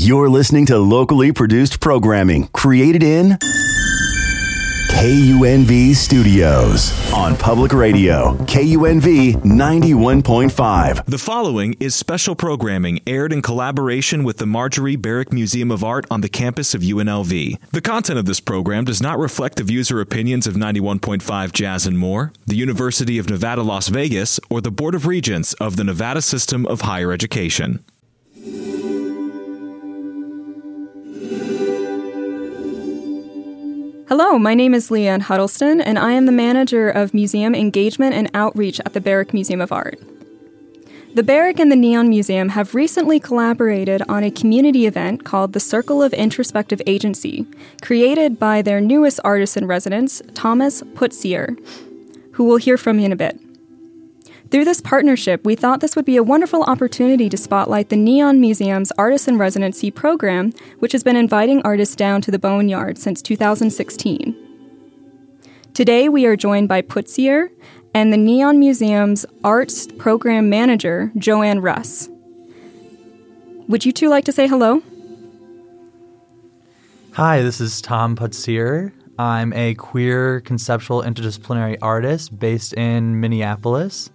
You're listening to locally produced programming created in KUNV Studios on public radio, KUNV 91.5. The following is special programming aired in collaboration with the Marjorie Barrick Museum of Art on the campus of UNLV. The content of this program does not reflect the views or opinions of 91.5 Jazz and More, the University of Nevada, Las Vegas, or the Board of Regents of the Nevada System of Higher Education. Hello, my name is LeiAnn Huddleston, and I am the manager of museum engagement and outreach at the Barrick Museum of Art. The Barrick and the Neon Museum have recently collaborated on a community event called the Circle of Introspective Agency, created by their newest artist in residence, Thomas Putzier, who we'll hear from in a bit. Through this partnership, we thought this would be a wonderful opportunity to spotlight the Neon Museum's Artist in Residency program, which has been inviting artists down to the Boneyard since 2016. Today, we are joined by Putzier and the Neon Museum's Arts Program Manager, Joanne Russ. Would you two like to say hello? Hi, this is Tom Putzier. I'm a queer conceptual interdisciplinary artist based in Minneapolis.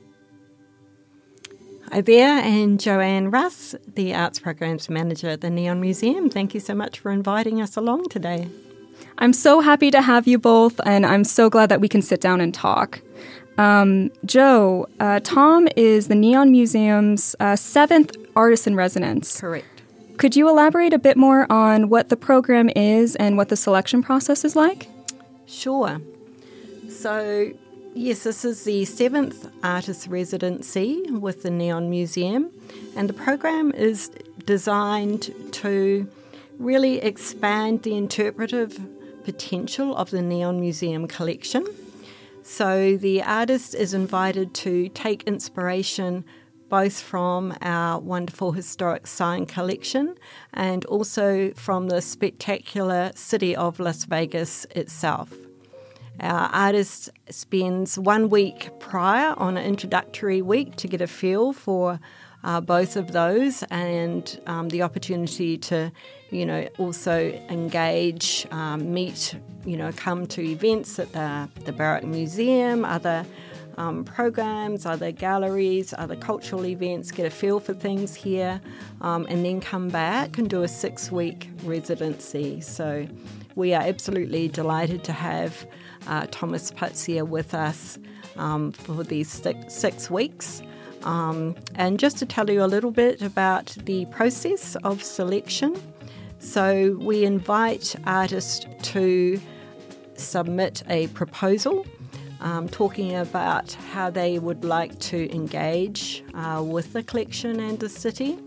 Hi and Joanne Russ, the Arts Programs Manager at the Neon Museum. Thank you so much for inviting us along today. I'm so happy to have you both, and I'm so glad that we can sit down and talk. Um, Joe, uh, Tom is the Neon Museum's uh, seventh artist in residence. Correct. Could you elaborate a bit more on what the program is and what the selection process is like? Sure. So, Yes, this is the seventh artist residency with the Neon Museum, and the program is designed to really expand the interpretive potential of the Neon Museum collection. So the artist is invited to take inspiration both from our wonderful historic sign collection and also from the spectacular city of Las Vegas itself. Our artist spends one week prior on an introductory week to get a feel for uh, both of those and um, the opportunity to, you know, also engage, um, meet, you know, come to events at the, the Barrick Museum, other um, programs, other galleries, other cultural events, get a feel for things here, um, and then come back and do a six week residency. So we are absolutely delighted to have uh, Thomas Putzier with us um, for these six, six weeks. Um, and just to tell you a little bit about the process of selection. So, we invite artists to submit a proposal um, talking about how they would like to engage uh, with the collection and the city,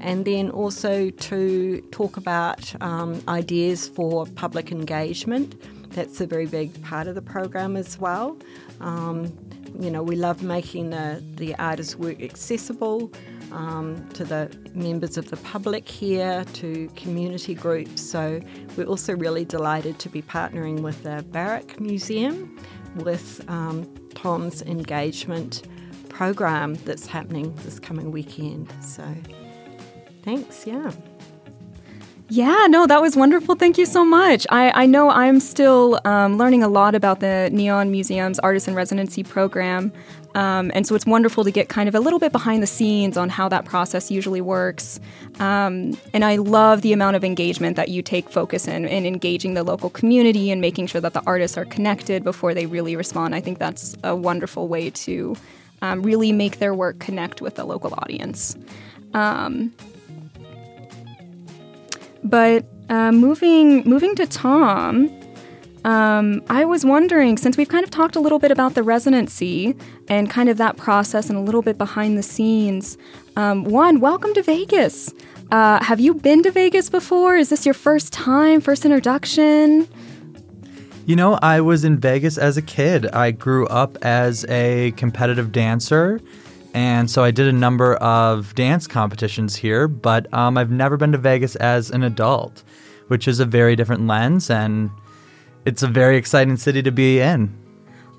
and then also to talk about um, ideas for public engagement that's a very big part of the program as well. Um, you know, we love making the, the artist's work accessible um, to the members of the public here, to community groups. So we're also really delighted to be partnering with the Barrick Museum with um, Tom's engagement program that's happening this coming weekend. So thanks, yeah. Yeah, no, that was wonderful. Thank you so much. I, I know I'm still um, learning a lot about the Neon Museum's Artist in Residency program. Um, and so it's wonderful to get kind of a little bit behind the scenes on how that process usually works. Um, and I love the amount of engagement that you take focus in, in engaging the local community and making sure that the artists are connected before they really respond. I think that's a wonderful way to um, really make their work connect with the local audience. But uh, moving moving to Tom, um, I was wondering since we've kind of talked a little bit about the residency and kind of that process and a little bit behind the scenes. Um, one, welcome to Vegas. Uh, have you been to Vegas before? Is this your first time, first introduction? You know, I was in Vegas as a kid. I grew up as a competitive dancer and so I did a number of dance competitions here, but um, I've never been to Vegas as an adult, which is a very different lens, and it's a very exciting city to be in.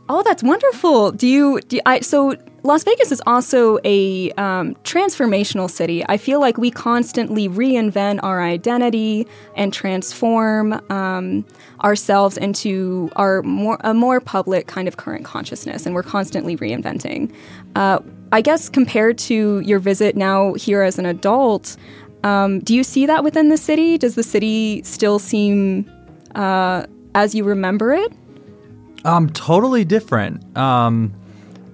Oh, that's wonderful. Do you? Do I so Las Vegas is also a um, transformational city. I feel like we constantly reinvent our identity and transform um, ourselves into our more a more public kind of current consciousness, and we're constantly reinventing. Uh, I guess compared to your visit now here as an adult, um, do you see that within the city? Does the city still seem uh, as you remember it? Um, totally different. Um,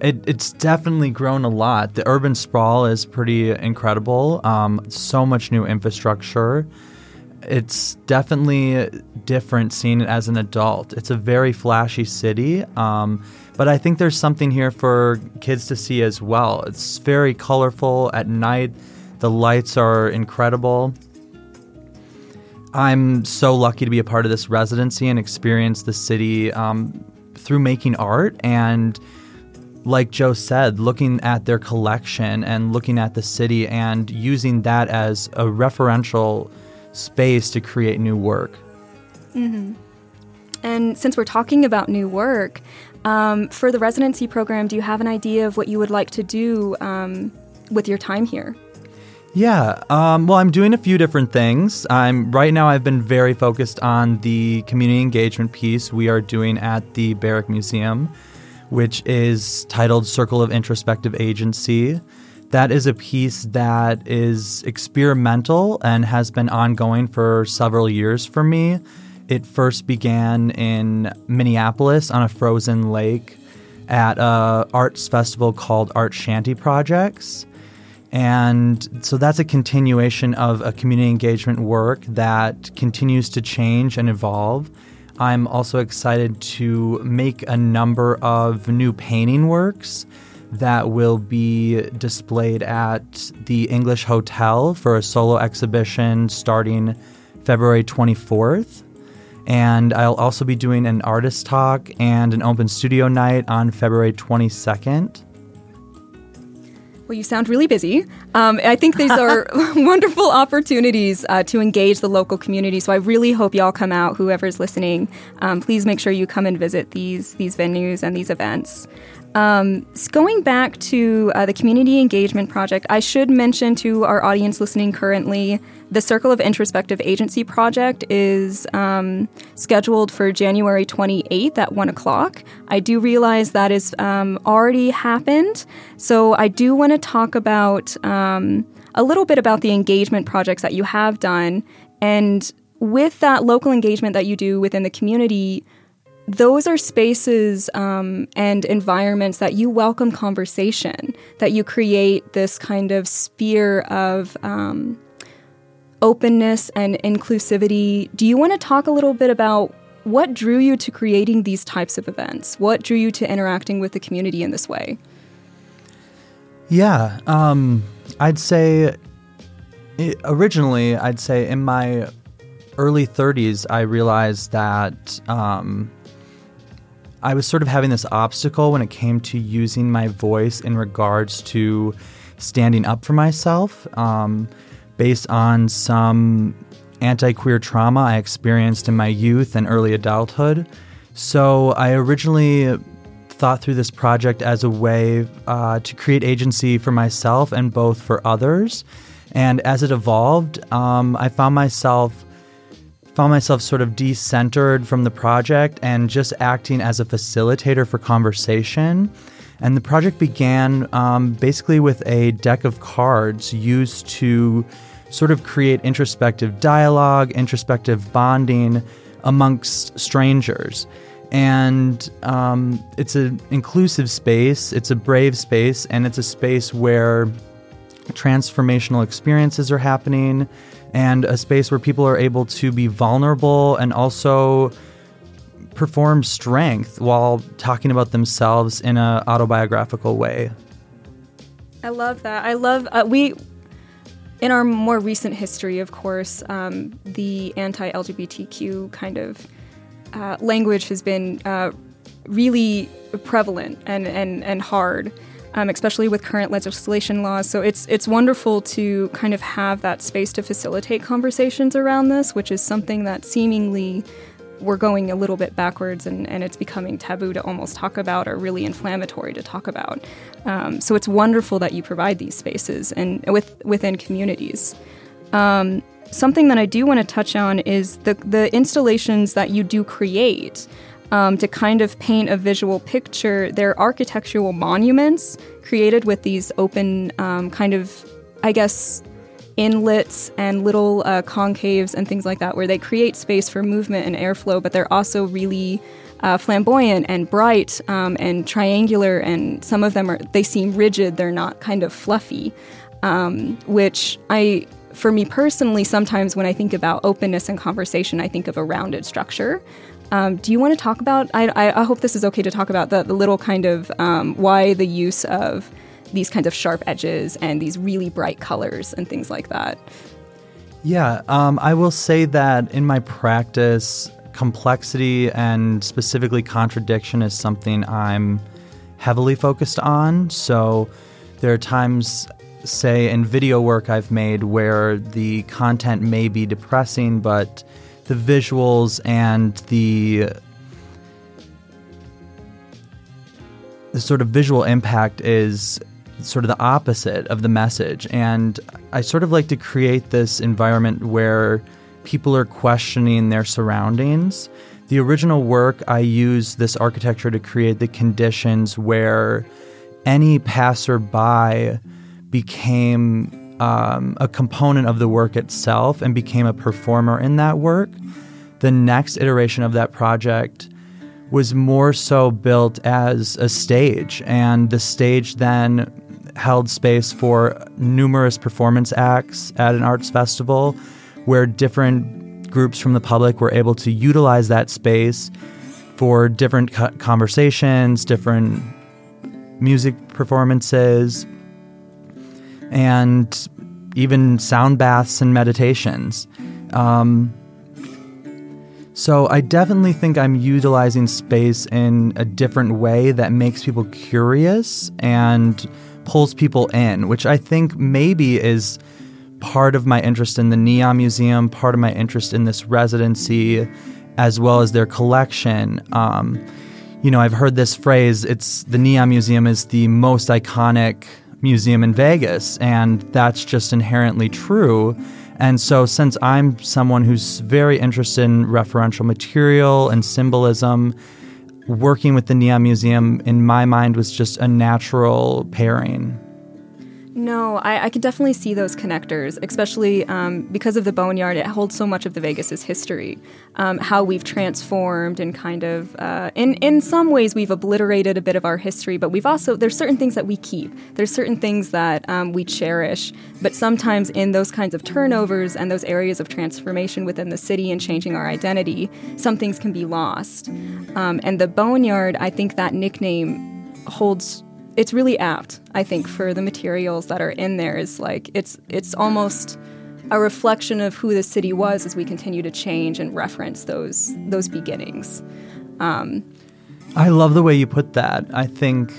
it, it's definitely grown a lot. The urban sprawl is pretty incredible. Um, so much new infrastructure. It's definitely different seeing it as an adult. It's a very flashy city, um, but I think there's something here for kids to see as well. It's very colorful at night. The lights are incredible. I'm so lucky to be a part of this residency and experience the city um, through making art and like Joe said, looking at their collection and looking at the city and using that as a referential space to create new work. Mm-hmm. And since we're talking about new work, um, for the residency program, do you have an idea of what you would like to do um, with your time here? Yeah, um, well, I'm doing a few different things. I'm right now. I've been very focused on the community engagement piece we are doing at the Barrick Museum which is titled Circle of Introspective Agency. That is a piece that is experimental and has been ongoing for several years for me. It first began in Minneapolis on a frozen lake at a arts festival called Art Shanty Projects. And so that's a continuation of a community engagement work that continues to change and evolve. I'm also excited to make a number of new painting works that will be displayed at the English Hotel for a solo exhibition starting February 24th. And I'll also be doing an artist talk and an open studio night on February 22nd. Well, you sound really busy. Um, I think these are wonderful opportunities uh, to engage the local community. So I really hope y'all come out. Whoever's listening, um, please make sure you come and visit these these venues and these events. Um, going back to uh, the community engagement project, I should mention to our audience listening currently the Circle of Introspective Agency project is um, scheduled for January 28th at 1 o'clock. I do realize that um, already happened, so I do want to talk about um, a little bit about the engagement projects that you have done. And with that local engagement that you do within the community, those are spaces um, and environments that you welcome conversation, that you create this kind of sphere of um, openness and inclusivity. Do you want to talk a little bit about what drew you to creating these types of events? What drew you to interacting with the community in this way? Yeah, um, I'd say it, originally, I'd say in my early 30s, I realized that um, I was sort of having this obstacle when it came to using my voice in regards to standing up for myself. Um, based on some anti queer trauma I experienced in my youth and early adulthood. So I originally thought through this project as a way uh, to create agency for myself and both for others. And as it evolved, um, I found myself found myself sort of decentered from the project and just acting as a facilitator for conversation. And the project began um, basically with a deck of cards used to sort of create introspective dialogue, introspective bonding amongst strangers. And um, it's an inclusive space, it's a brave space, and it's a space where transformational experiences are happening, and a space where people are able to be vulnerable and also perform strength while talking about themselves in an autobiographical way. I love that. I love uh, we in our more recent history, of course, um, the anti LGBTQ kind of uh, language has been uh, really prevalent and, and, and hard. Um, especially with current legislation laws. So it's it's wonderful to kind of have that space to facilitate conversations around this, which is something that seemingly we're going a little bit backwards and, and it's becoming taboo to almost talk about or really inflammatory to talk about. Um, so it's wonderful that you provide these spaces and with within communities. Um, something that I do want to touch on is the the installations that you do create. Um, to kind of paint a visual picture, they're architectural monuments created with these open, um, kind of, I guess, inlets and little uh, concaves and things like that, where they create space for movement and airflow, but they're also really uh, flamboyant and bright um, and triangular, and some of them are they seem rigid. They're not kind of fluffy, um, which I. For me personally, sometimes when I think about openness and conversation, I think of a rounded structure. Um, do you want to talk about? I, I, hope this is okay to talk about the, the little kind of um, why the use of these kinds of sharp edges and these really bright colors and things like that. Yeah, um, I will say that in my practice, complexity and specifically contradiction is something I'm heavily focused on. So there are times, say, in video work I've made where the content may be depressing, but the visuals and the the sort of visual impact is sort of the opposite of the message. And I sort of like to create this environment where people are questioning their surroundings. The original work, I used this architecture to create the conditions where any passerby became um, a component of the work itself and became a performer in that work. The next iteration of that project was more so built as a stage, and the stage then held space for numerous performance acts at an arts festival where different groups from the public were able to utilize that space for different conversations, different music performances, and even sound baths and meditations. Um, so I definitely think I'm utilizing space in a different way that makes people curious and pulls people in, which I think maybe is part of my interest in the Neon Museum, part of my interest in this residency, as well as their collection. Um, you know, I've heard this phrase, it's the Neon Museum is the most iconic museum in Vegas, and that's just inherently true. And so, since I'm someone who's very interested in referential material and symbolism, working with the Neon Museum in my mind was just a natural pairing. No, I, I could definitely see those connectors, especially um, because of the Boneyard. It holds so much of the Vegas's history, um, how we've transformed and kind of, uh, in in some ways, we've obliterated a bit of our history. But we've also there's certain things that we keep. There's certain things that um, we cherish. But sometimes in those kinds of turnovers and those areas of transformation within the city and changing our identity, some things can be lost. Um, and the Boneyard, I think that nickname holds it's really apt, I think, for the materials that are in there. Is like it's it's almost a reflection of who the city was as we continue to change and reference those those beginnings. Um, I love the way you put that. I think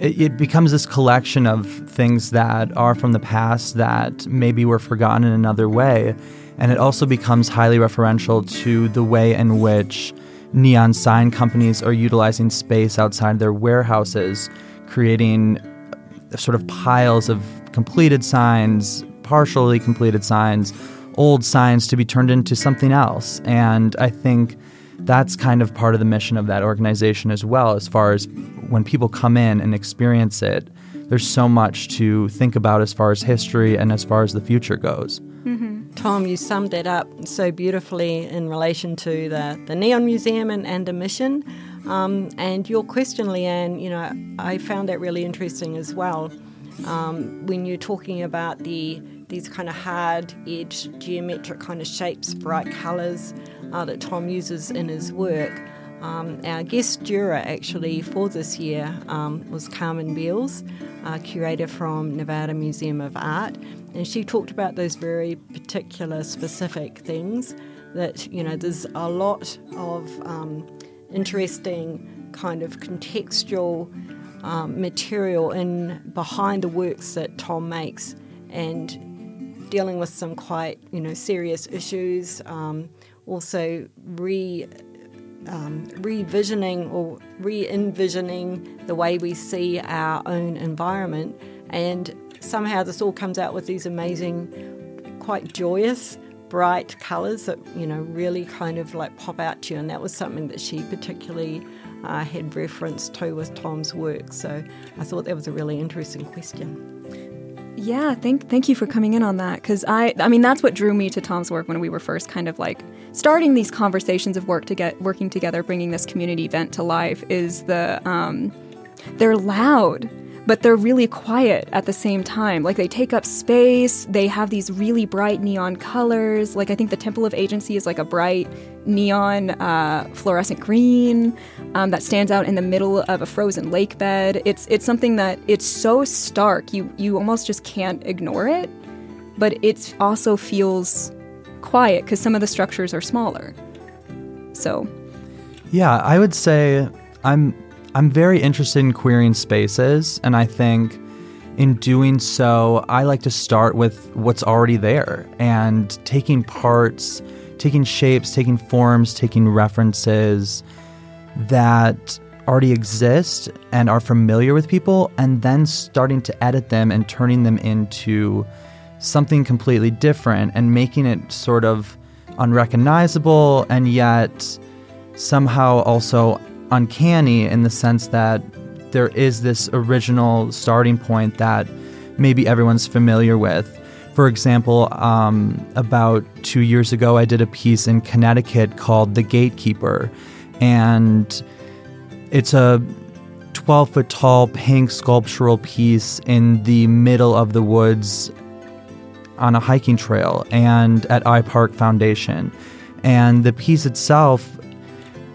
it, it, becomes this collection of things that are from the past that maybe were forgotten in another way, and it also becomes highly referential to the way in which neon sign companies are utilizing space outside their warehouses creating sort of piles of completed signs, partially completed signs, old signs to be turned into something else. And I think that's kind of part of the mission of that organization as well, as far as when people come in and experience it. There's so much to think about as far as history and as far as the future goes. Mm-hmm. Tom, you summed it up so beautifully in relation to the, the Neon Museum and, and a mission. Um, and your question, LeiAnn, you know, I found that really interesting as well. Um, when you're talking about the these kind of hard edge geometric kind of shapes, bright colours uh, that Tom uses in his work. Um, our guest juror actually for this year um, was Carmen Beals, a curator from Nevada Museum of Art, and she talked about those very particular, specific things. That you know, there's a lot of um, interesting kind of contextual um, material in behind the works that Tom makes and dealing with some quite you know serious issues um, also re um, revisioning or re envisioning the way we see our own environment. And somehow this all comes out with these amazing, quite joyous, bright colours that, you know, really kind of like pop out to you. And that was something that she particularly uh, had reference to with Tom's work. So I thought that was a really interesting question. Yeah, thank thank you for coming in on that because I I mean that's what drew me to Tom's work when we were first kind of like starting these conversations of work to get working together, bringing this community event to life. Is the um, they're loud but they're really quiet at the same time. Like they take up space, they have these really bright neon colors. Like I think the Temple of Agency is like a bright neon uh, fluorescent green um, that stands out in the middle of a frozen lake bed. It's it's something that it's so stark you you almost just can't ignore it, but it also feels quiet because some of the structures are smaller. So, yeah, I would say I'm I'm very interested in querying spaces, and I think in doing so, I like to start with what's already there and taking parts, taking shapes, taking forms, taking references that already exist and are familiar with people, and then starting to edit them and turning them into something completely different and making it sort of unrecognizable and yet somehow also uncanny in the sense that there is this original starting point that maybe everyone's familiar with. For example, um, about two years ago, I did a piece in Connecticut called The Gatekeeper. And it's a 12 foot tall pink sculptural piece in the middle of the woods on a hiking trail and at iPark Foundation. And the piece itself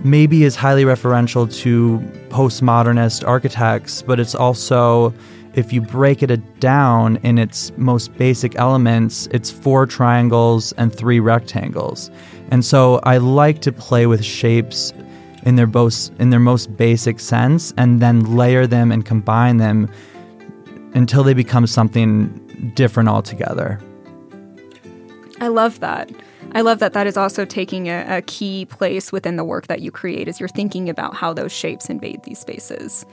maybe is highly referential to postmodernist architects, but it's also, if you break it down in its most basic elements, it's four triangles and three rectangles. And so I like to play with shapes in their most in their most basic sense and then layer them and combine them until they become something different altogether. I love that. I love that that is also taking a, a, key place within the work that you create as you're thinking about how those shapes invade these spaces.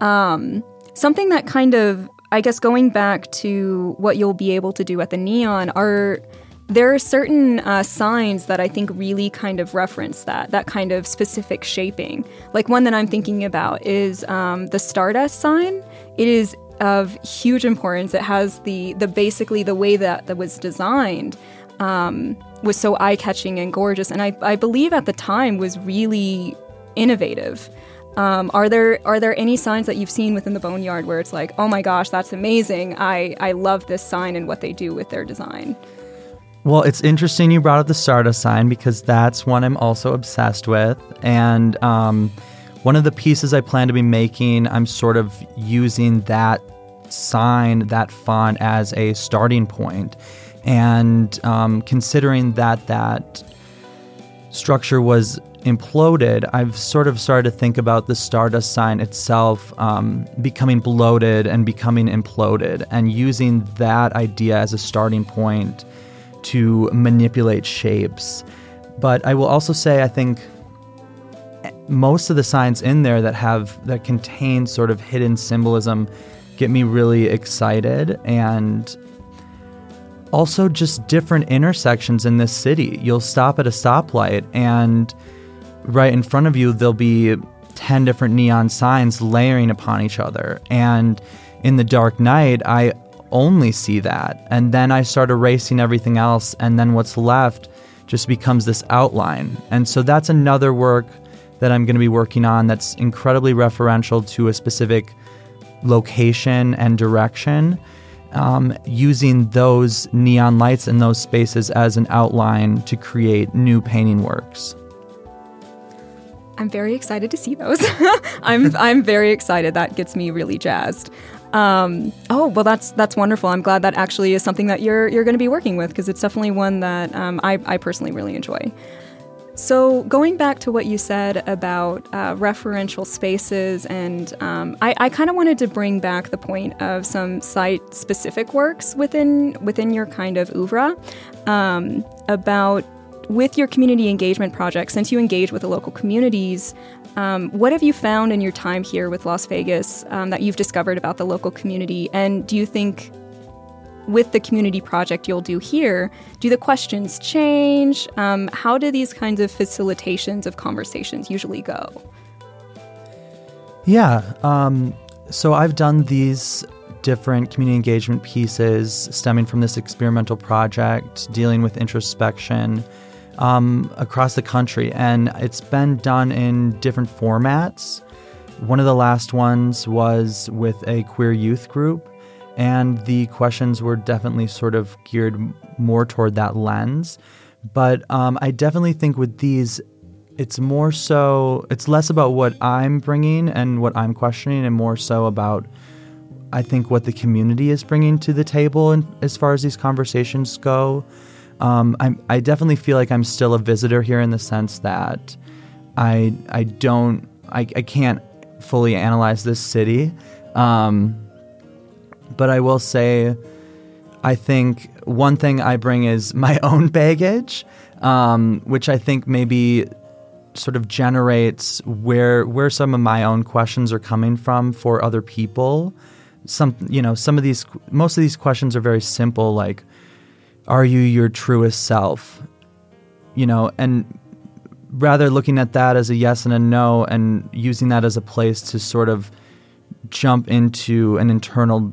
Um, something that kind of, I guess, going back to what you'll be able to do at the Neon are there are certain uh, signs that I think really kind of reference that that kind of specific shaping. Like one that I'm thinking about is um, the Stardust sign. It is of huge importance. It has the the basically the way that that was designed um, was so eye catching and gorgeous, and I, I believe at the time was really innovative. Um, are there are there any signs that you've seen within the Boneyard where it's like, oh my gosh, that's amazing! I I love this sign and what they do with their design. Well, it's interesting you brought up the Stardust sign because that's one I'm also obsessed with, and um, one of the pieces I plan to be making, I'm sort of using that sign, that font as a starting point and um, considering that that structure was imploded, I've sort of started to think about the Stardust sign itself um, becoming bloated and becoming imploded, and using that idea as a starting point to manipulate shapes. But I will also say, I think most of the signs in there that have that contain sort of hidden symbolism get me really excited and also just different intersections in this city. You'll stop at a stoplight, and right in front of you, there'll be 10 different neon signs layering upon each other. And in the dark night, I only see that. And then I start erasing everything else, and then what's left just becomes this outline. And so that's another work that I'm going to be working on that's incredibly referential to a specific location and direction um, using those neon lights in those spaces as an outline to create new painting works. I'm very excited to see those. I'm I'm very excited. That gets me really jazzed. Um, oh well, that's that's wonderful. I'm glad that actually is something that you're you're going to be working with because it's definitely one that um, I I personally really enjoy. So, going back to what you said about uh, referential spaces, and um, I, I kind of wanted to bring back the point of some site-specific works within within your kind of oeuvre um, about with your community engagement project, since you engage with the local communities, um, what have you found in your time here with Las Vegas um, that you've discovered about the local community? And do you think with the community project you'll do here, do the questions change? Um, how do these kinds of facilitations of conversations usually go? Yeah. Um, so I've done these different community engagement pieces stemming from this experimental project dealing with introspection um, across the country. And it's been done in different formats. One of the last ones was with a queer youth group, and the questions were definitely sort of geared more toward that lens. But um, I definitely think with these, it's more so, it's less about what I'm bringing and what I'm questioning, and more so about, I think, what the community is bringing to the table and as far as these conversations go. Um, i I definitely feel like I'm still a visitor here in the sense that I I don't I, I can't fully analyze this city, um, but I will say I think one thing I bring is my own baggage, um, which I think maybe sort of generates where where some of my own questions are coming from for other people. Some you know some of these most of these questions are very simple like are you your truest self? You know, and rather looking at that as a yes and a no and using that as a place to sort of jump into an internal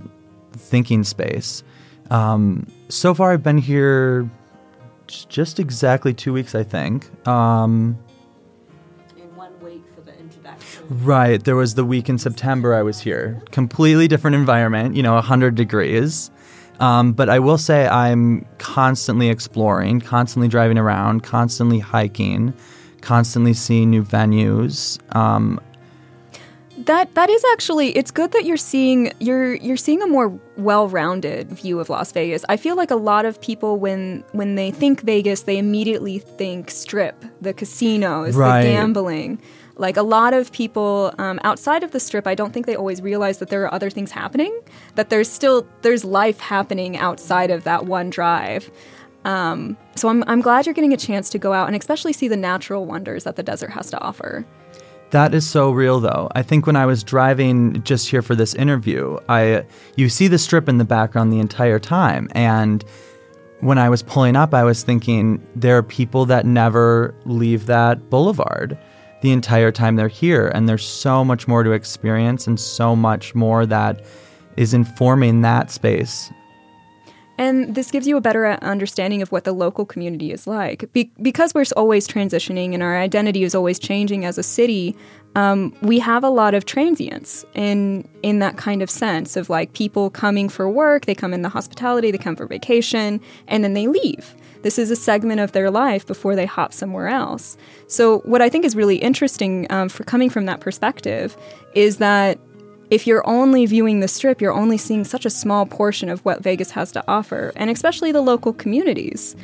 thinking space. Um, so far, I've been here just exactly two weeks, I think. Um, And one week for the introduction. right. There was the week in September I was here. Completely different environment, you know, 100 degrees. Um, but I will say I'm constantly exploring, constantly driving around, constantly hiking, constantly seeing new venues. Um, That that is actually it's good that you're seeing you're you're seeing a more well-rounded view of Las Vegas. I feel like a lot of people when when they think Vegas, they immediately think strip, the casinos, Right. the gambling. Like a lot of people um, outside of the strip, I don't think they always realize that there are other things happening. That there's still there's life happening outside of that one drive. Um, so I'm I'm glad you're getting a chance to go out and especially see the natural wonders that the desert has to offer. That is so real, though. I think when I was driving just here for this interview, I you see the strip in the background the entire time, and when I was pulling up, I was thinking there are people that never leave that boulevard the entire time they're here, and there's so much more to experience and so much more that is informing that space. And this gives you a better understanding of what the local community is like. Be- because we're always transitioning and our identity is always changing as a city, um, we have a lot of transients in in that kind of sense of like people coming for work, they come in the hospitality, they come for vacation, and then they leave. This is a segment of their life before they hop somewhere else. So, what I think is really interesting um, for coming from that perspective is that if you're only viewing the strip, you're only seeing such a small portion of what Vegas has to offer, and especially the local communities.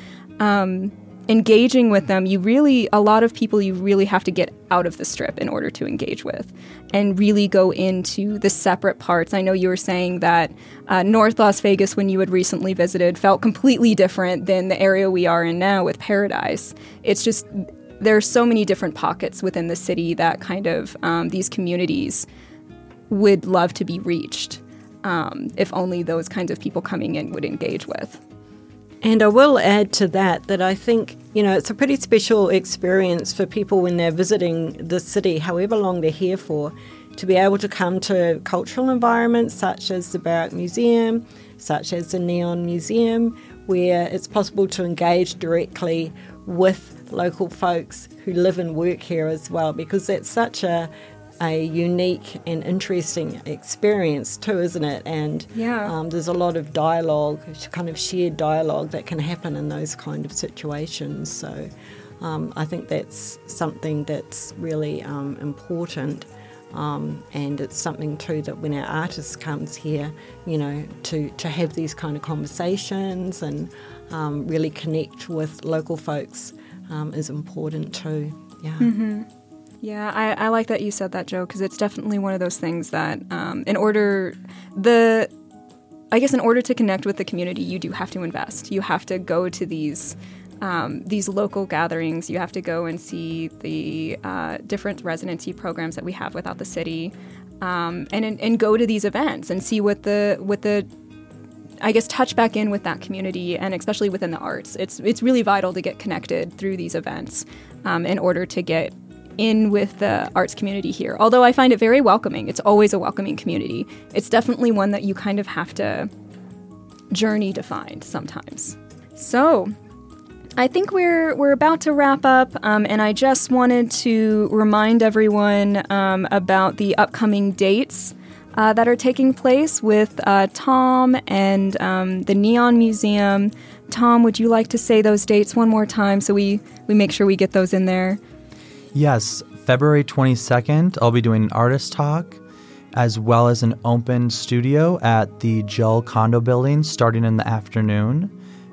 Um, engaging with them, you really, a lot of people you really have to get out of the strip in order to engage with and really go into the separate parts. I know you were saying that uh, North Las Vegas, when you had recently visited, felt completely different than the area we are in now with Paradise. It's just, there are so many different pockets within the city that kind of um, these communities would love to be reached um, if only those kinds of people coming in would engage with. And I will add to that that I think, you know, it's a pretty special experience for people when they're visiting the city, however long they're here for, to be able to come to cultural environments such as the Barrick Museum, such as the Neon Museum, where it's possible to engage directly with local folks who live and work here as well, because that's such a a unique and interesting experience too, isn't it? And Yeah. um, there's a lot of dialogue, kind of shared dialogue that can happen in those kind of situations. So um, I think that's something that's really um, important. Um, and it's something too that when our artist comes here, you know, to, to have these kind of conversations and um, really connect with local folks um, is important too. Yeah. Yeah, I, I like that you said that, Joe, because it's definitely one of those things that, um, in order, the, I guess, in order to connect with the community, you do have to invest. You have to go to these um, these local gatherings. You have to go and see the uh, different residency programs that we have without the city, um, and and go to these events and see what the what the I guess touch back in with that community and especially within the arts. It's it's really vital to get connected through these events um, in order to get in with the arts community here. Although I find it very welcoming. It's always a welcoming community. It's definitely one that you kind of have to journey to find sometimes. So I think we're we're about to wrap up, um, and I just wanted to remind everyone um, about the upcoming dates uh, that are taking place with uh, Tom and um, the Neon Museum. Tom, would you like to say those dates one more time so we we make sure we get those in there? Yes, February twenty second, I'll be doing an artist talk. As well as an open studio at the Juhl Condo Building starting in the afternoon.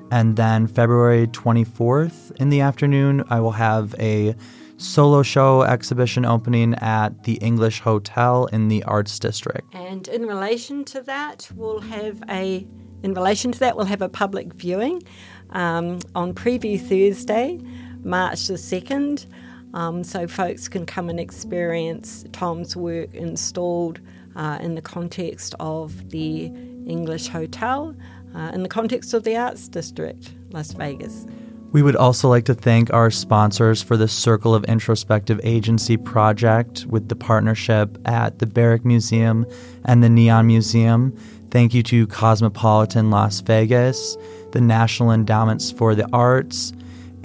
And then February 24th in the afternoon, I will have a solo show exhibition opening at the English Hotel in the Arts District. And in relation to that, we'll have a in relation to that, we'll have a public viewing um, on Preview Thursday, March the second. Um, so folks can come and experience Tom's work installed uh, in the context of the English Hotel uh, in the context of the Arts District, Las Vegas. We would also like to thank our sponsors for the Circle of Introspective Agency project with the partnership at the Barrick Museum and the Neon Museum. Thank you to Cosmopolitan Las Vegas, the National Endowments for the Arts,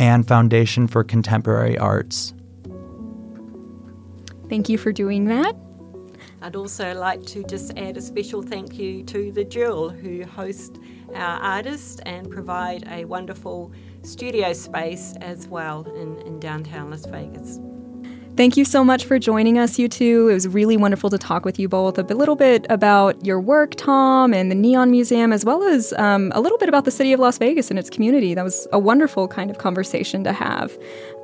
and Foundation for Contemporary Arts. Thank you for doing that. I'd also like to just add a special thank you to the Juhl, who host our artists and provide a wonderful studio space as well in, in downtown Las Vegas. Thank you so much for joining us, you two. It was really wonderful to talk with you both a little bit about your work, Tom, and the Neon Museum, as well as um, a little bit about the city of Las Vegas and its community. That was a wonderful kind of conversation to have.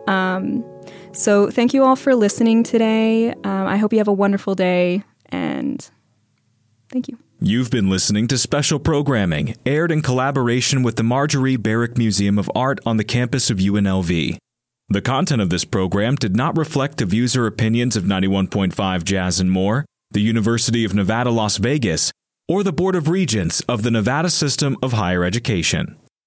Um, so, thank you all for listening today. Um, I hope you have a wonderful day, and thank you. You've been listening to special programming aired in collaboration with the Marjorie Barrick Museum of Art on the campus of UNLV. The content of this program did not reflect the views or opinions of 91.5 Jazz and More, the University of Nevada, Las Vegas, or the Board of Regents of the Nevada System of Higher Education.